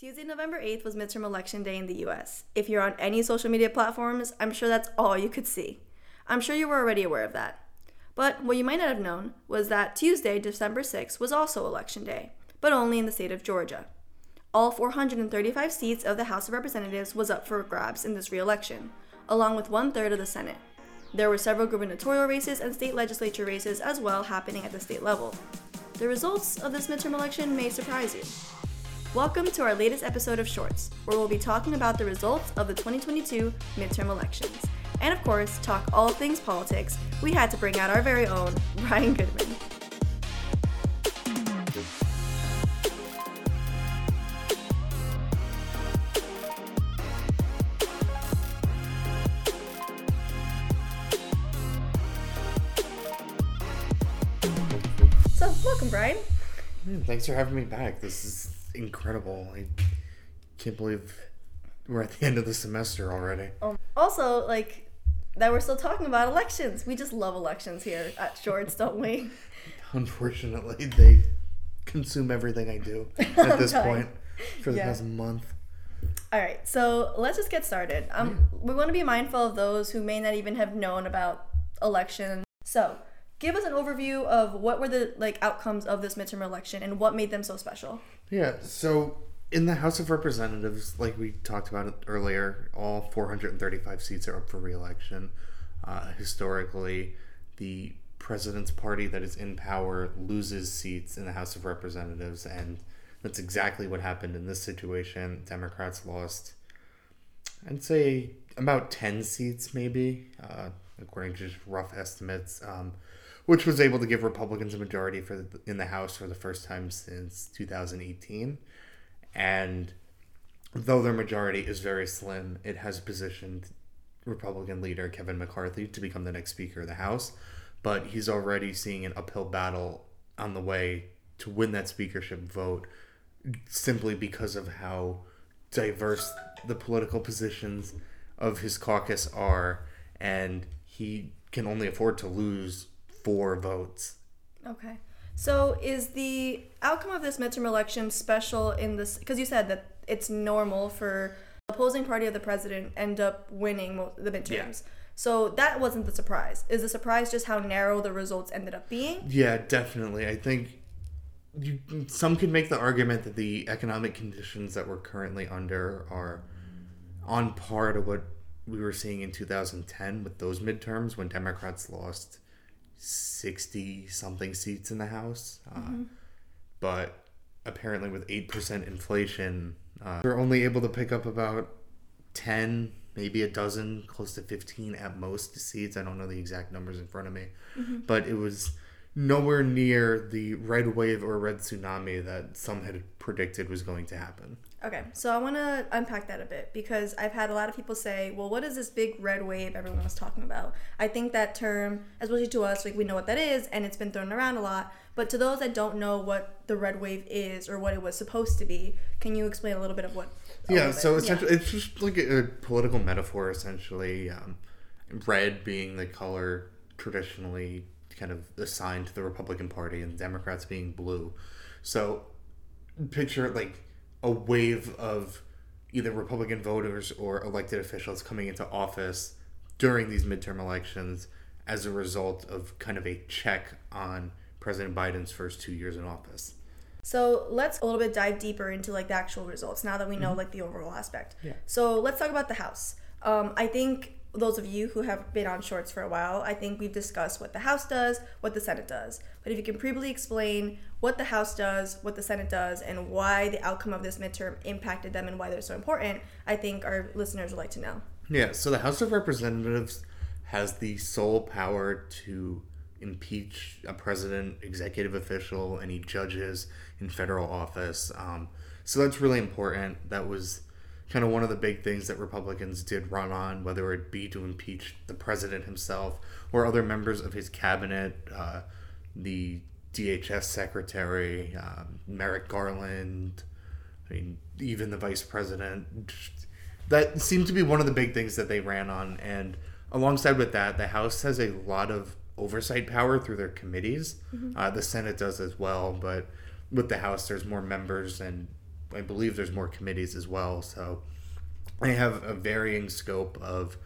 Tuesday, November 8th was midterm election day in the US. If you're on any social media platforms, I'm sure that's all you could see. I'm sure you were already aware of that. But what you might not have known was that Tuesday, December 6th, was also election day, but only in the state of Georgia. All 435 seats of the House of Representatives was up for grabs in this re-election, along with one third of the Senate. There were several gubernatorial races and state legislature races as well happening at the state level. The results of this midterm election may surprise you. Welcome to our latest episode of Shorts, where we'll be talking about the results of the 2022 midterm elections. And of course, talk all things politics. We had to bring out our very own Brian Goodman. So, welcome, Brian. Thanks for having me back. This is incredible. I can't believe we're at the end of the semester already. Um, also, like that we're still talking about elections. We just love elections here at Shorts, don't we? Unfortunately, they consume everything I do at this point for the Yeah. past month. All right, so let's just get started. Um, we want to be mindful of those who may not even have known about election. So, give us an overview of what were the like outcomes of this midterm election and what made them so special. Yeah, so in the House of Representatives, like we talked about earlier, all 435 seats are up for reelection. Uh, historically, the president's party that is in power loses seats in the House of Representatives, and that's exactly what happened in this situation. Democrats lost, I'd say, about 10 seats, maybe, uh, according to rough estimates. Um, which was able to give Republicans a majority for the, in the House for the first time since 2018. And though their majority is very slim, it has positioned Republican leader Kevin McCarthy to become the next Speaker of the House. But he's already seeing an uphill battle on the way to win that speakership vote simply because of how diverse the political positions of his caucus are. And he can only afford to lose four votes. Okay. So, is the outcome of this midterm election special in this? Because you said that it's normal for opposing party of the president end up winning the midterms. Yeah. So that wasn't the surprise. Is the surprise just how narrow the results ended up being? Yeah, definitely. I think you, some could make the argument that the economic conditions that we're currently under are on par to what we were seeing in 2010 with those midterms when Democrats lost 60 something seats in the House. Uh, but apparently, with 8% inflation, uh, we're only able to pick up about 10, maybe a dozen, close to 15 at most seats. I don't know the exact numbers in front of me, but it was nowhere near the red wave or red tsunami that some had predicted was going to happen. Okay, so I want to unpack that a bit because I've had a lot of people say, "Well, what is this big red wave everyone was talking about?" I think that term, especially to us, like we know what that is, and it's been thrown around a lot. But to those that don't know what the red wave is or what it was supposed to be, can you explain a little bit of what? yeah, so essentially, it's just like a, a political metaphor, essentially. Um, red being the color traditionally kind of assigned to the Republican Party, and Democrats being blue. So picture like a wave of either Republican voters or elected officials coming into office during these midterm elections as a result of kind of a check on President Biden's first two years in office. So let's a little bit dive deeper into like the actual results now that we know like the overall aspect. Yeah. So let's talk about the House. Um, I think those of you who have been on shorts for a while, I think we've discussed what the House does, what the Senate does. But if you can briefly explain what the House does, what the Senate does, and why the outcome of this midterm impacted them and why they're so important, I think our listeners would like to know. Yeah, so the House of Representatives has the sole power to impeach a president, executive official, any judges in federal office. Um, so that's really important. That was kind of one of the big things that Republicans did run on, whether it be to impeach the president himself or other members of his cabinet, uh, the DHS secretary, um, Merrick Garland, I mean, even the vice president. That seemed to be one of the big things that they ran on. And alongside with that, the House has a lot of oversight power through their committees. Uh, the Senate does as well, but with the House, there's more members and I believe there's more committees as well. So they have a varying scope of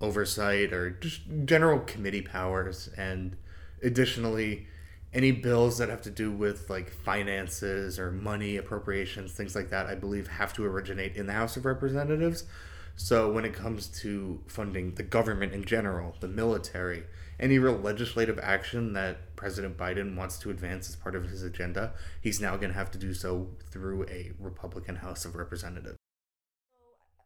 oversight or just general committee powers. And additionally, any bills that have to do with like finances or money appropriations, things like that, I believe have to originate in the House of Representatives. So when it comes to funding the government in general, the military, any real legislative action that President Biden wants to advance as part of his agenda, he's now going to have to do so through a Republican House of Representatives. So,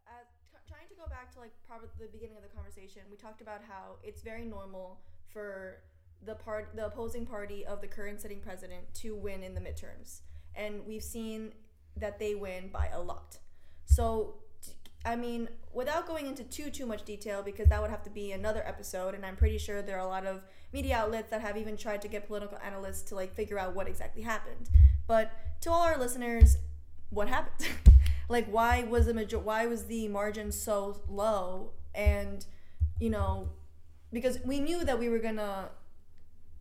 uh, t- trying to go back to like probably the beginning of the conversation, we talked about how it's very normal for the part, the opposing party of the current sitting president to win in the midterms, and we've seen that they win by a lot. So, I mean, without going into too too much detail, because that would have to be another episode, and I'm pretty sure there are a lot of media outlets that have even tried to get political analysts to like figure out what exactly happened. But to all our listeners, what happened? like why was the major why was the margin so low and you know because we knew that we were gonna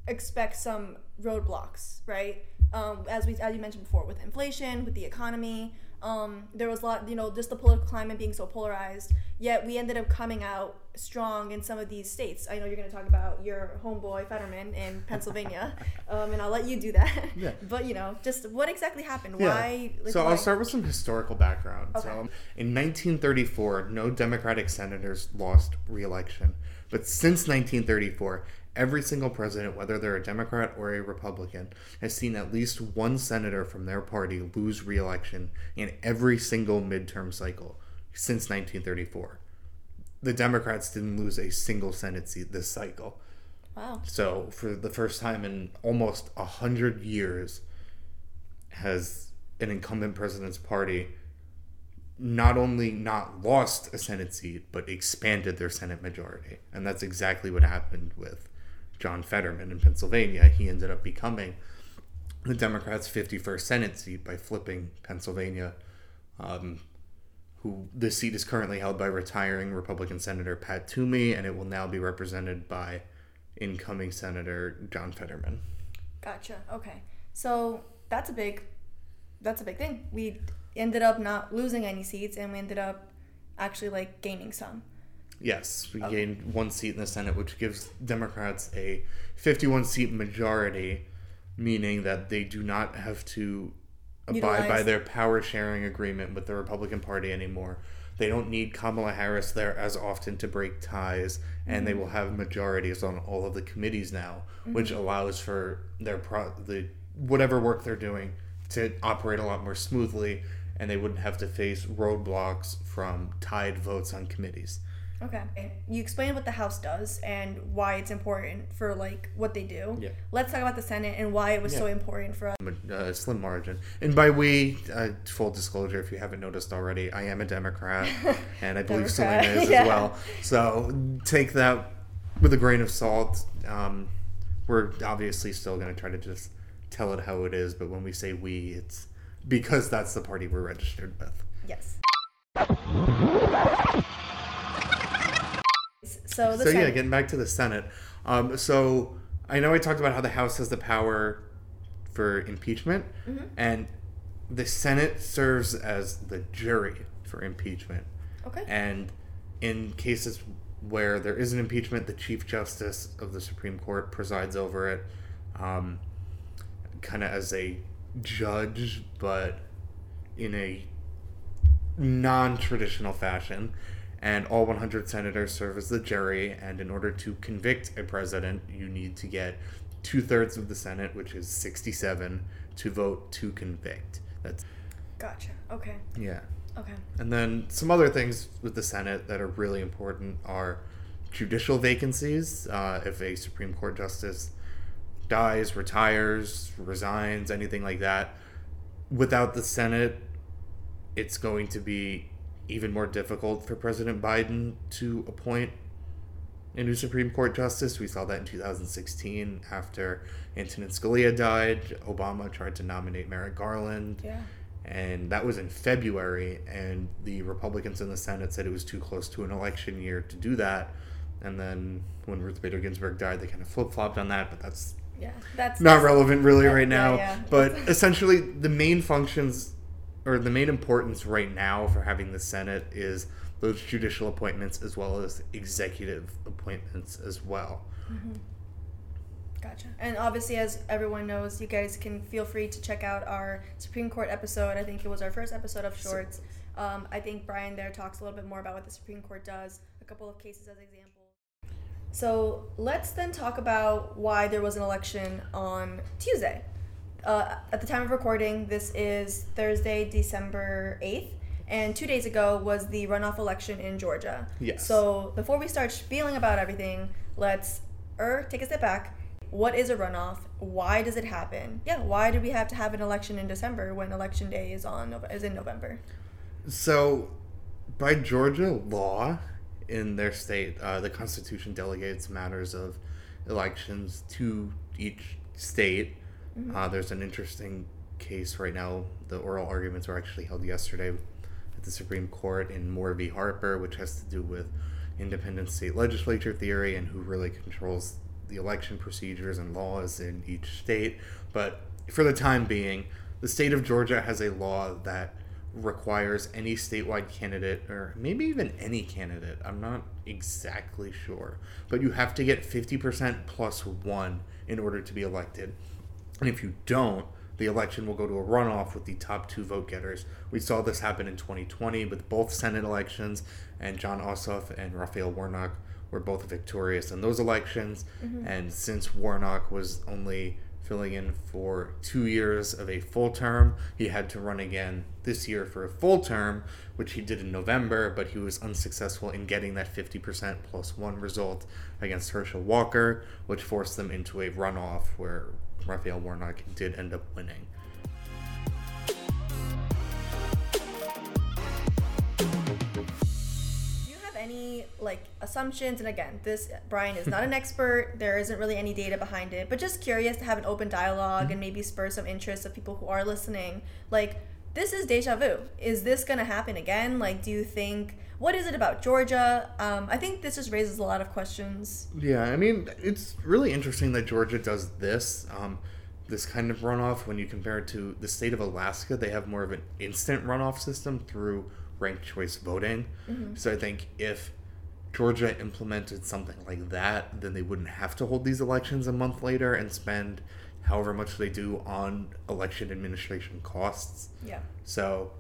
expect some roadblocks right um, as we as you mentioned before with inflation with the economy um, there was a lot you know just the political climate being so polarized yet we ended up coming out strong in some of these states i know you're going to talk about your homeboy fetterman in pennsylvania um, and i'll let you do that Yeah. but you know just what exactly happened Yeah. why like, so why? I'll start with some historical background. Okay. So in 1934, no Democratic senators lost re-election, but since 1934, every single president, whether they're a Democrat or a Republican, has seen at least one senator from their party lose re-election in every single midterm cycle since 1934. The Democrats didn't lose a single Senate seat this cycle. wow So, for the first time in almost a hundred years, has an incumbent president's party not only not lost a Senate seat, but expanded their Senate majority. And that's exactly what happened with John Fetterman in Pennsylvania. He ended up becoming the Democrats' 51st Senate seat by flipping Pennsylvania, um, who the seat is currently held by retiring Republican Senator Pat Toomey, and it will now be represented by incoming Senator John Fetterman. Gotcha. Okay. So that's a big that's a big thing. We ended up not losing any seats and we ended up actually like gaining some. Yes, we Okay. gained one seat in the Senate, which gives Democrats a 51 seat majority, meaning that they do not have to abide by their power sharing agreement with the Republican Party anymore. They don't need Kamala Harris there as often to break ties, and they mm-hmm. will have majorities on all of the committees now, mm-hmm. which allows for their pro- the whatever work they're doing to operate a lot more smoothly, and they wouldn't have to face roadblocks from tied votes on committees. Okay. You explained what the House does and why it's important for like what they do. Yeah. Let's talk about the Senate and why it was so important for us. a uh, slim margin. And by we, uh, full disclosure, if you haven't noticed already, I am a Democrat, and I believe Democrat, Selena is yeah. as well. So take that with a grain of salt. Um, we're obviously still going to try to just tell it how it is, but when we say we, it's because that's the party we're registered with. Yes. So so yeah, getting back to the Senate. Um, so I know I talked about how the House has the power for impeachment, Mm-hmm. and the Senate serves as the jury for impeachment. okay. And in cases where there is an impeachment, the Chief Justice of the Supreme Court presides over it, um, kind of as a judge, but in a non traditional fashion. And all 100 senators serve as the jury. And in order to convict a president, you need to get two thirds of the Senate, which is 67, to vote to convict. That's, Gotcha. Okay. yeah. Okay. And then some other things with the Senate that are really important are judicial vacancies. Uh, if a Supreme Court justice dies, retires, resigns, anything like that, without the Senate, it's going to be even more difficult for President Biden to appoint a new Supreme Court justice. We saw that in 2016 after Antonin Scalia died. Obama tried to nominate Merrick Garland Yeah. and that was in February, and the Republicans in the Senate said it was too close to an election year to do that. And then when Ruth Bader Ginsburg died, they kind of flip flopped on that, but that's Yeah. That's not relevant really Yeah, right now. yeah, yeah. But essentially, the main functions or the main importance right now for having the Senate is those judicial appointments as well as executive appointments as well. Gotcha. And obviously, as everyone knows, you guys can feel free to check out our Supreme Court episode. I think it was our first episode of Shorts. Um, I think Brian there talks a little bit more about what the Supreme Court does, a couple of cases as examples. So let's then talk about why there was an election on Tuesday. Uh, at the time of recording, this is Thursday, December 8th. And two days ago was the runoff election in Georgia. Yes. So before we start feeling about everything, let's er, take a step back. What is a runoff? Why does it happen? Yeah, why do we have to have an election in December when election day is on is in November? So, by Georgia law in their state, uh, the Constitution delegates matters of elections to each state. Uh, there's an interesting case right now. The oral arguments were actually held yesterday at the Supreme Court in Moore v. Harper, which has to do with independent state legislature theory and who really controls the election procedures and laws in each state. But for the time being, the state of Georgia has a law that requires any statewide candidate, or maybe even any candidate, I'm not exactly sure, but you have to get 50% plus one in order to be elected. And if you don't, the election will go to a runoff with the top two vote getters. We saw this happen in 2020 with both Senate elections, and Jon Ossoff and Raphael Warnock were both victorious in those elections. Mm-hmm. And since Warnock was only filling in for two years of a full term, he had to run again this year for a full term, which he did in November, but he was unsuccessful in getting that 50% plus one result against Herschel Walker, which forced them into a runoff where Raphael Warnock did end up winning. Do you have any like assumptions? And again, this Brian is not an expert. There isn't really any data behind it, but just curious to have an open dialogue and mm-hmm. maybe spur some interest of people who are listening. Like, this is deja vu. Is this gonna happen again? Like, do you think? What is it about Georgia? Um, I think this just raises a lot of questions. Yeah, I mean, it's really interesting that Georgia does this, um, this kind of runoff when you compare it to the state of Alaska. They have more of an instant runoff system through ranked choice voting. So I think if Georgia implemented something like that, then they wouldn't have to hold these elections a month later and spend however much they do on election administration costs. Yeah. So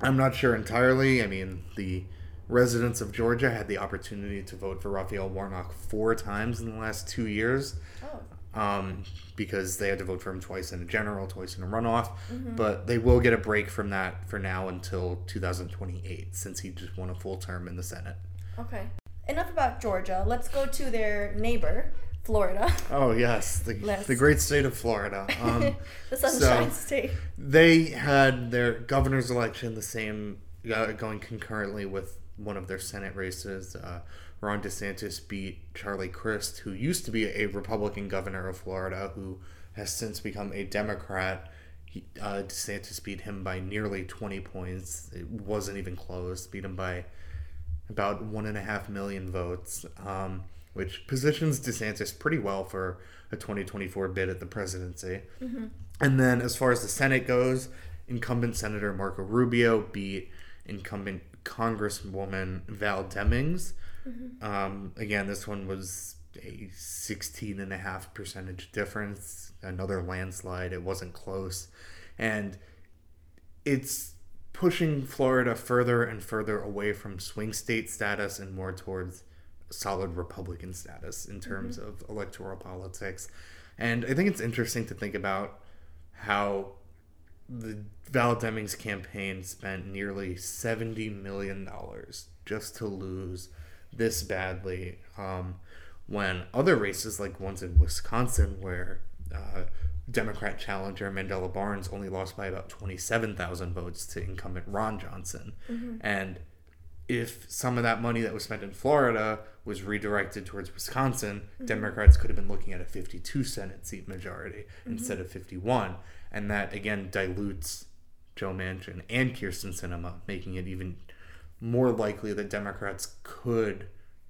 I'm not sure entirely. I mean, the residents of Georgia had the opportunity to vote for Raphael Warnock four times in the last two years Oh. um, because they had to vote for him twice in a general, twice in a runoff. But they will get a break from that for now until 2028 since he just won a full term in the Senate. Okay. Enough about Georgia. Let's go to their neighbor, Florida, Oh, yes, the, the great state of Florida. Um, the Sunshine So- State. they had their governor's election the same uh, going concurrently with one of their senate races. Uh, ron desantis beat charlie crist who used to be a republican governor of florida who has since become a democrat. He, uh, desantis beat him by nearly 20 points. It wasn't even close. Beat him by about one and a half million votes, um, which positions DeSantis pretty well for a 2024 bid at the presidency. And then, as far as the Senate goes, incumbent Senator Marco Rubio beat incumbent Congresswoman Val Demings. Um, again, this one was a 16 and a half percentage difference, another landslide. It wasn't close. And it's pushing Florida further and further away from swing state status and more towards solid Republican status in terms of electoral politics. And I think it's interesting to think about how the Val Demings campaign spent nearly $70 million just to lose this badly um, when other races, like ones in Wisconsin, where uh, Democrat challenger Mandela Barnes only lost by about 27,000 votes to incumbent Ron Johnson. And if some of that money that was spent in Florida was redirected towards Wisconsin, Democrats could have been looking at a 52 Senate seat majority instead of 51. And that again dilutes Joe Manchin and Kyrsten Sinema, making it even more likely that Democrats could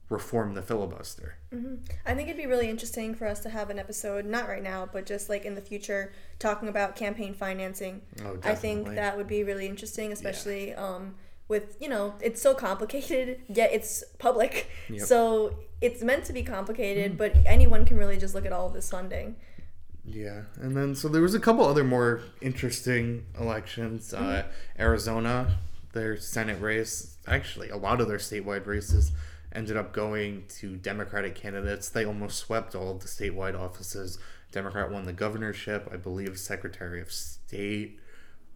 reform the filibuster. Mm-hmm. I think it'd be really interesting for us to have an episode, not right now, but just like in the future, talking about campaign financing. Oh, I think that would be really interesting, especially um, with, you know, it's so complicated, yet it's public. Yep. Mm-hmm. So it's meant to be complicated, but anyone can really just look at all of this funding. Yeah, and then so there was a couple other more interesting elections. Uh, Arizona, their Senate race, actually a lot of their statewide races ended up going to Democratic candidates. They almost swept all of the statewide offices. Democrat won the governorship, I believe, Secretary of State.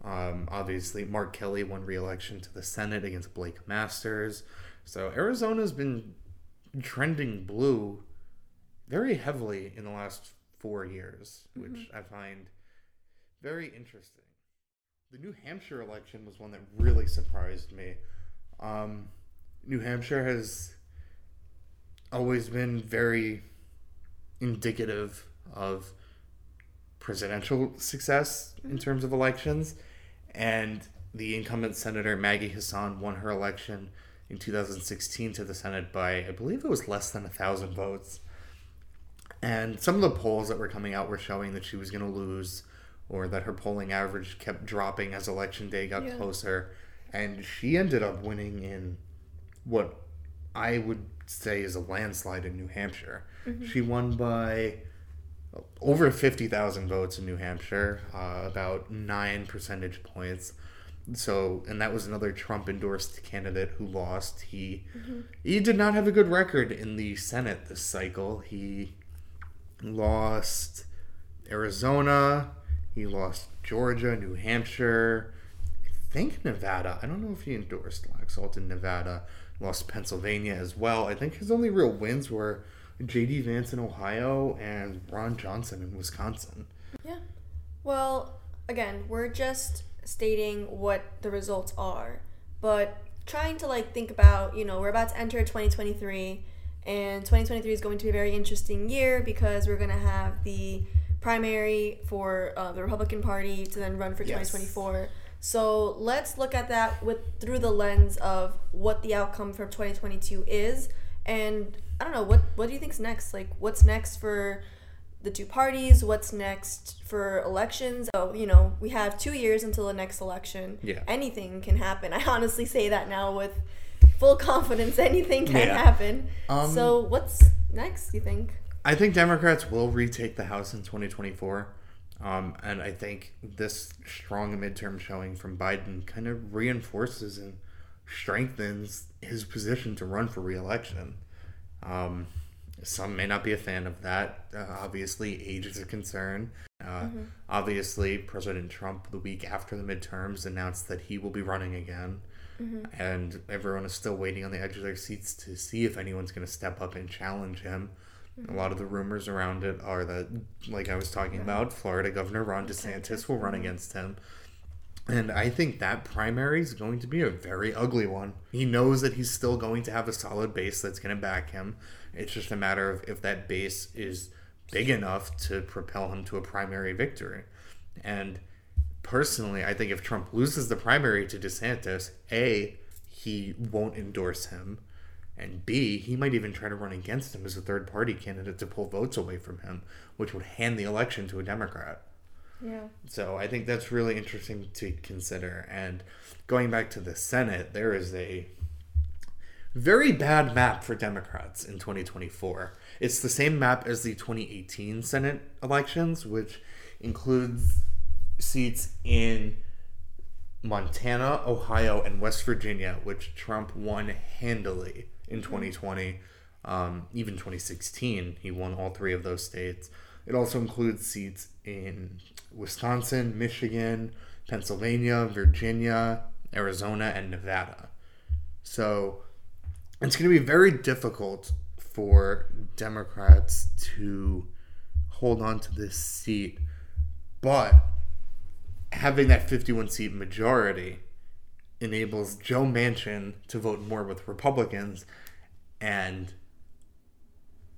Um, obviously, Mark Kelly won re-election to the Senate against Blake Masters. So Arizona's been trending blue very heavily in the last four years, which I find very interesting. The New Hampshire election was one that really surprised me. Um, New Hampshire has always been very indicative of presidential success in terms of elections, and the incumbent senator Maggie Hassan won her election in 2016 to the Senate by, I believe it was less than a thousand votes. And some of the polls that were coming out were showing that she was going to lose or that her polling average kept dropping as election day got Yeah. closer. And she ended up winning in what I would say is a landslide in New Hampshire. Mm-hmm. She won by over 50,000 votes in New Hampshire, uh, about nine percentage points. So, and that was another Trump endorsed candidate who lost. He he did not have a good record in the Senate this cycle. He lost Arizona, he lost Georgia, New Hampshire, I think Nevada. I don't know if he endorsed Laxalt in Nevada. Lost Pennsylvania as well. I think his only real wins were J.D. Vance in Ohio and Ron Johnson in Wisconsin. Yeah. Well, again, we're just stating what the results are, but trying to like think about, you know, we're about to enter 2023 and 2023 is going to be a very interesting year because we're going to have the primary for uh, the Republican Party to then run for Yes. 2024. So let's look at that with through the lens of what the outcome for 2022 is, and I don't know what what do you think's next? Like, what's next for the two parties? What's next for elections? Oh, you know, we have two years until the next election. Yeah. anything can happen. I honestly say that now with full confidence. Anything can Yeah. happen. Um, so what's next? You think? I think Democrats will retake the House in 2024. Um, and I think this strong midterm showing from Biden kind of reinforces and strengthens his position to run for reelection. Um, some may not be a fan of that. Uh, obviously, age is a concern. Uh, Obviously, President Trump, the week after the midterms, announced that he will be running again. And everyone is still waiting on the edge of their seats to see if anyone's going to step up and challenge him. A lot of the rumors around it are that, like I was talking about, Florida Governor Ron DeSantis will run against him. And I think that primary is going to be a very ugly one. He knows that he's still going to have a solid base that's going to back him. It's just a matter of if that base is big enough to propel him to a primary victory. And personally, I think if Trump loses the primary to DeSantis, A, he won't endorse him. And B, he might even try to run against him as a third party candidate to pull votes away from him, which would hand the election to a Democrat. Yeah. So I think that's really interesting to consider. And going back to the Senate, there is a very bad map for Democrats in 2024. It's the same map as the 2018 Senate elections, which includes seats in Montana, Ohio, and West Virginia, which Trump won handily in 2020. Um, even 2016, he won all three of those states. It also includes seats in Wisconsin, Michigan, Pennsylvania, Virginia, Arizona, and Nevada. So it's going to be very difficult for Democrats to hold on to this seat. But having that 51 seat majority enables Joe Manchin to vote more with Republicans and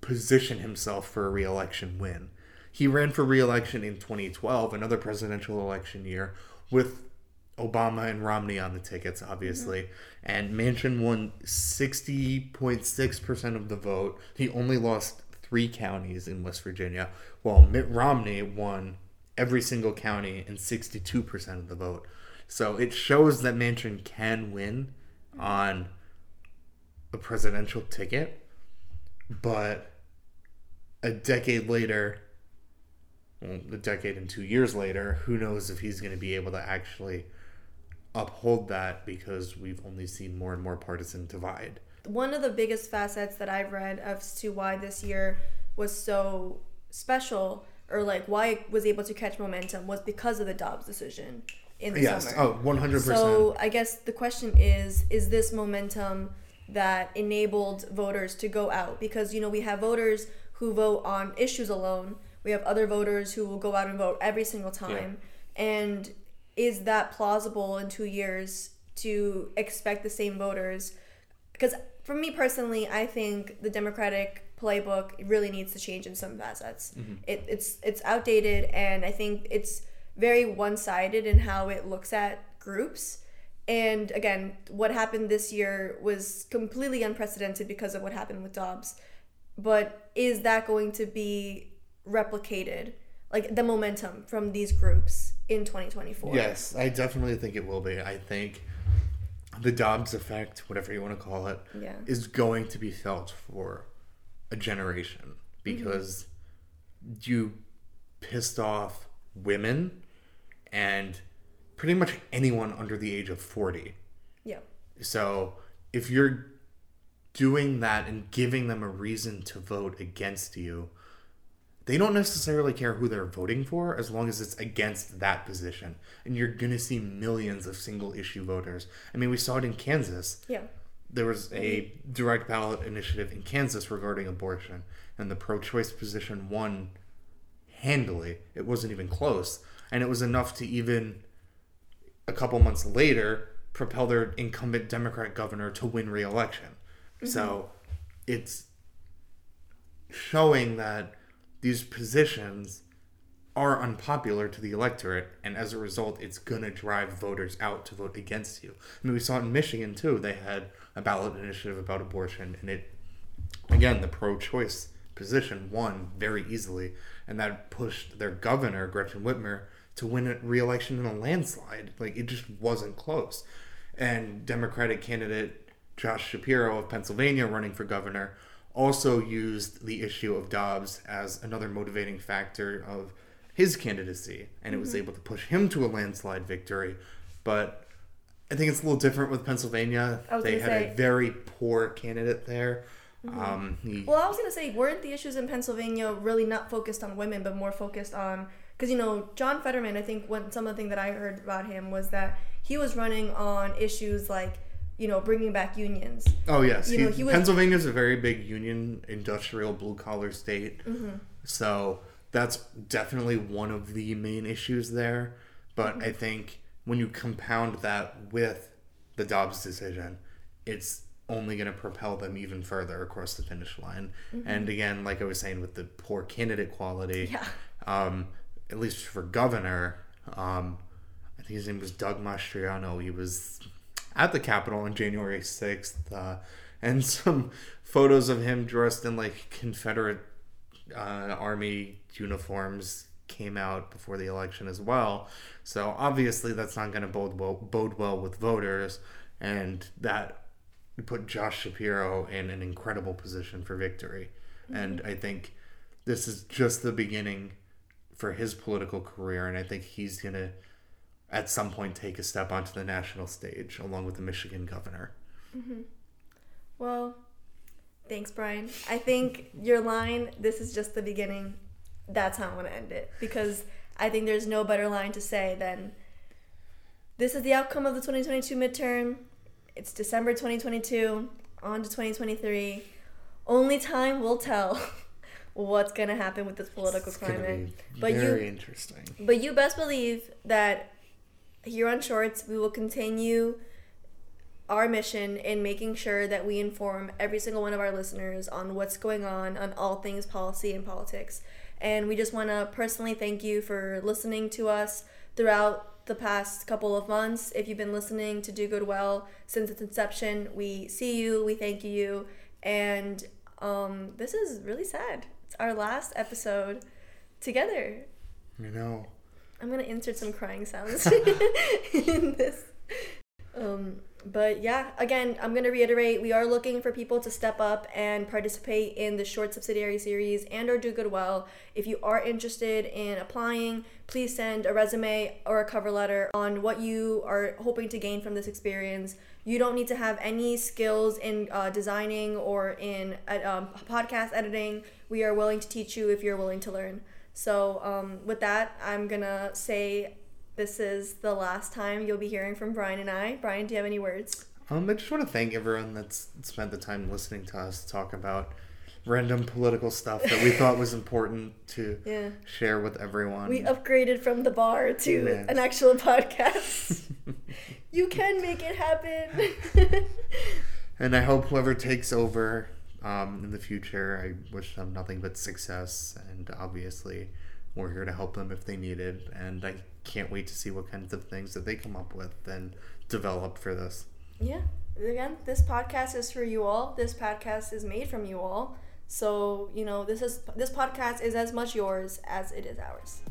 position himself for a reelection win. He ran for reelection in 2012, another presidential election year, with Obama and Romney on the tickets, obviously. Mm-hmm. And Manchin won 60.6% of the vote. He only lost three counties in West Virginia, while Mitt Romney won every single county and 62% of the vote. So it shows that Manchin can win on a presidential ticket, but a decade later, well, a decade and two years later, who knows if he's going to be able to actually uphold that because we've only seen more and more partisan divide. One of the biggest facets that I've read as to why this year was so special or like why it was able to catch momentum was because of the Dobbs decision in the yes. summer. Oh, 100%. So I guess the question is is this momentum that enabled voters to go out because you know we have voters who vote on issues alone. We have other voters who will go out and vote every single time. And is that plausible in 2 years to expect the same voters? Because for me personally, I think the Democratic playbook really needs to change in some facets. Mm-hmm. It, it's it's outdated, and I think it's very one-sided in how it looks at groups. And again, what happened this year was completely unprecedented because of what happened with Dobbs. But is that going to be replicated, like the momentum from these groups in 2024? Yes, I definitely think it will be. I think the Dobbs effect, whatever you want to call it, Yeah. is going to be felt for a generation mm-hmm. because you pissed off women and pretty much anyone under the age of 40. Yeah. So if you're doing that and giving them a reason to vote against you, they don't necessarily care who they're voting for as long as it's against that position. And you're going to see millions of single issue voters. I mean, we saw it in Kansas. Yeah. There was a direct ballot initiative in Kansas regarding abortion, and the pro choice position won handily. It wasn't even close. And it was enough to even, a couple months later, propel their incumbent Democrat governor to win re election. So mm-hmm. it's showing that these positions are unpopular to the electorate, and as a result, it's gonna drive voters out to vote against you. I mean, we saw in Michigan too. They had a ballot initiative about abortion, and it, again, the pro-choice position won very easily, and that pushed their governor Gretchen Whitmer to win a re-election in a landslide. Like it just wasn't close. And Democratic candidate Josh Shapiro of Pennsylvania running for governor also used the issue of Dobbs as another motivating factor of his candidacy, and it was able to push him to a landslide victory. But I think it's a little different with Pennsylvania. They had say- Mm-hmm. a very poor candidate there. Um, he, Well, I was gonna say, weren't the issues in Pennsylvania really not focused on women, but more focused on because you know John Fetterman. I think one some of the thing that I heard about him was that he was running on issues like you know bringing back unions. oh yes, you he, know, he was- Pennsylvania's a very big union, industrial, blue collar state. Mm-hmm. So that's definitely one of the main issues there. But Mm-hmm. I think when you compound that with the Dobbs decision, it's only going to propel them even further across the finish line. And again, like I was saying, with the poor candidate quality, Mm-hmm. Yeah. um, at least for governor, um, I think his name was Doug Mastriano. He was at the Capitol on January 6th, uh, and some photos of him dressed in like Confederate uh, Army uniforms came out before the election as well. So obviously, that's not going to bode well, bode well with voters, and that put Josh Shapiro in an incredible position for victory. And I think this is just the beginning for his political career, and I think he's going to at some point take a step onto the national stage along with the Michigan governor. Mm-hmm. Well, thanks, Brian. I think your line, this is just the beginning, that's how I want to end it. Because I think there's no better line to say than this is the outcome of the 2022 midterm. It's December 2022, on to 2023. Only time will tell what's going to happen with this political It's climate. But you very interesting. but you best believe that here on Shorts, we will continue our mission in making sure that we inform every single one of our listeners on what's going on on all things policy and politics. And we just want to personally thank you for listening to us throughout the past couple of months. If you've been listening to Do Good Well since its inception, we see you, we thank you, and um, this is really sad. It's our last episode together. You know. I'm gonna insert some crying sounds in this. Um, but yeah, again, I'm gonna reiterate: we are looking for people to step up and participate in the short subsidiary series and or do good well. If you are interested in applying, please send a resume or a cover letter on what you are hoping to gain from this experience. You don't need to have any skills in uh, designing or in uh, um, podcast editing. We are willing to teach you if you're willing to learn. So, um, with that, I'm gonna say this is the last time you'll be hearing from Brian and I. Brian, do you have any words? Um, I just want to thank everyone that's spent the time listening to us talk about random political stuff that we thought was important to Yeah. share with everyone. We upgraded from the bar to Yes. an actual podcast. you can make it happen. and I hope whoever takes over um, in the future, I wish them nothing but success. And obviously, we're here to help them if they need it. And I can't wait to see what kinds of things that they come up with and develop for this. yeah. Again, this podcast is for you all. This podcast is made from you all. So, you know, this is this podcast is as much yours as it is ours.